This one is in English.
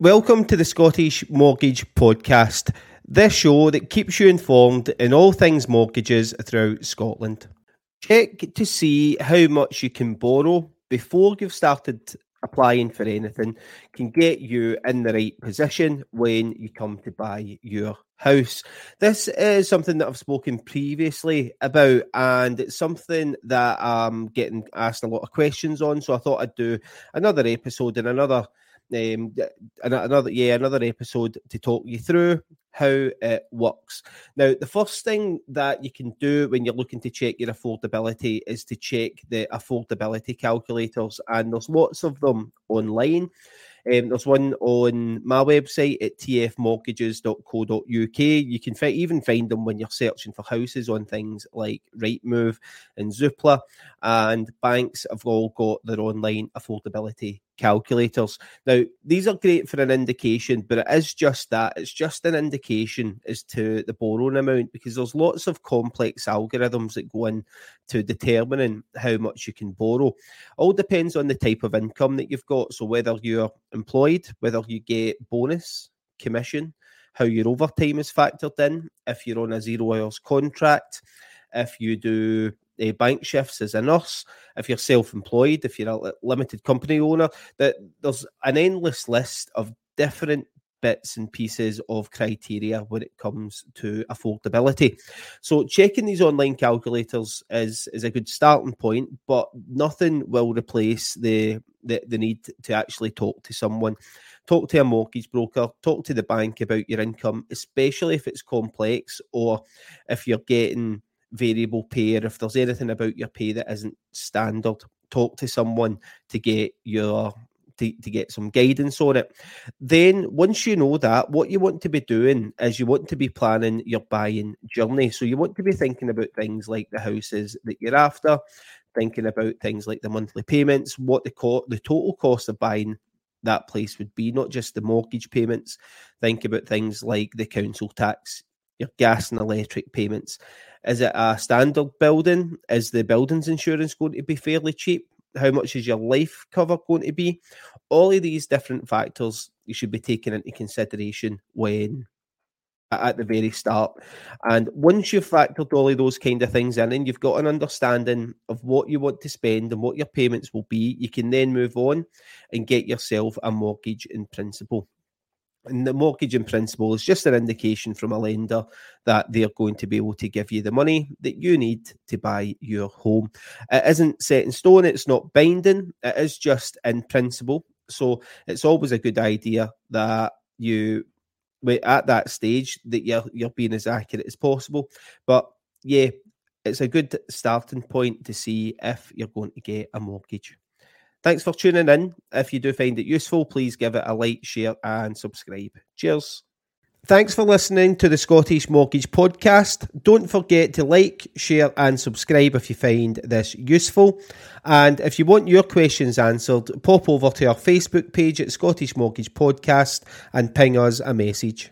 Welcome to the Scottish Mortgage Podcast, this show that keeps you informed in all things mortgages throughout Scotland. Check to see how much you can borrow before you've started applying for anything can get you in the right position when you come to buy your house. This is something that I've spoken previously about, and it's something that I'm getting asked a lot of questions on. So I thought I'd do another episode and another um, another yeah another episode to talk you through how it works. Now, the first thing that you can do when you're looking to check your affordability is to check the affordability calculators, and there's lots of them online. Um, there's one on my website at tfmortgages.co.uk. You can fi- even find them when you're searching for houses on things like Rightmove and Zoopla. And banks have all got their online affordability calculators. Now, these are great for an indication, but it is just that. It's just an indication as to the borrowing amount because there's lots of complex algorithms that go in to determining how much you can borrow. All depends on the type of income that you've got. So whether you're employed, whether you get bonus, commission, how your overtime is factored in, if you're on a zero hours contract, if you do uh, bank shifts as a nurse, if you're self-employed, if you're a limited company owner, that there's an endless list of different bits and pieces of criteria when it comes to affordability. So checking these online calculators is is a good starting point, but nothing will replace the the, the need to actually talk to someone. Talk to a mortgage broker, talk to the bank about your income, especially if it's complex or if you're getting variable pay or if there's anything about your pay that isn't standard talk to someone to get your to, to get some guidance on it. Then once you know that what you want to be doing is you want to be planning your buying journey. So you want to be thinking about things like the houses that you're after thinking about things like the monthly payments what the co- the total cost of buying that place would be not just the mortgage payments. Think about things like the council tax your gas and electric payments is it a standard building? Is the buildings insurance going to be fairly cheap? How much is your life cover going to be? All of these different factors you should be taking into consideration when at the very start. And once you've factored all of those kind of things in and you've got an understanding of what you want to spend and what your payments will be, you can then move on and get yourself a mortgage in principle. And the mortgage in principle is just an indication from a lender that they're going to be able to give you the money that you need to buy your home. It isn't set in stone, it's not binding, it is just in principle. So it's always a good idea that you at that stage that you're you're being as accurate as possible. But yeah, it's a good starting point to see if you're going to get a mortgage. Thanks for tuning in. If you do find it useful, please give it a like, share, and subscribe. Cheers. Thanks for listening to the Scottish Mortgage Podcast. Don't forget to like, share, and subscribe if you find this useful. And if you want your questions answered, pop over to our Facebook page at Scottish Mortgage Podcast and ping us a message.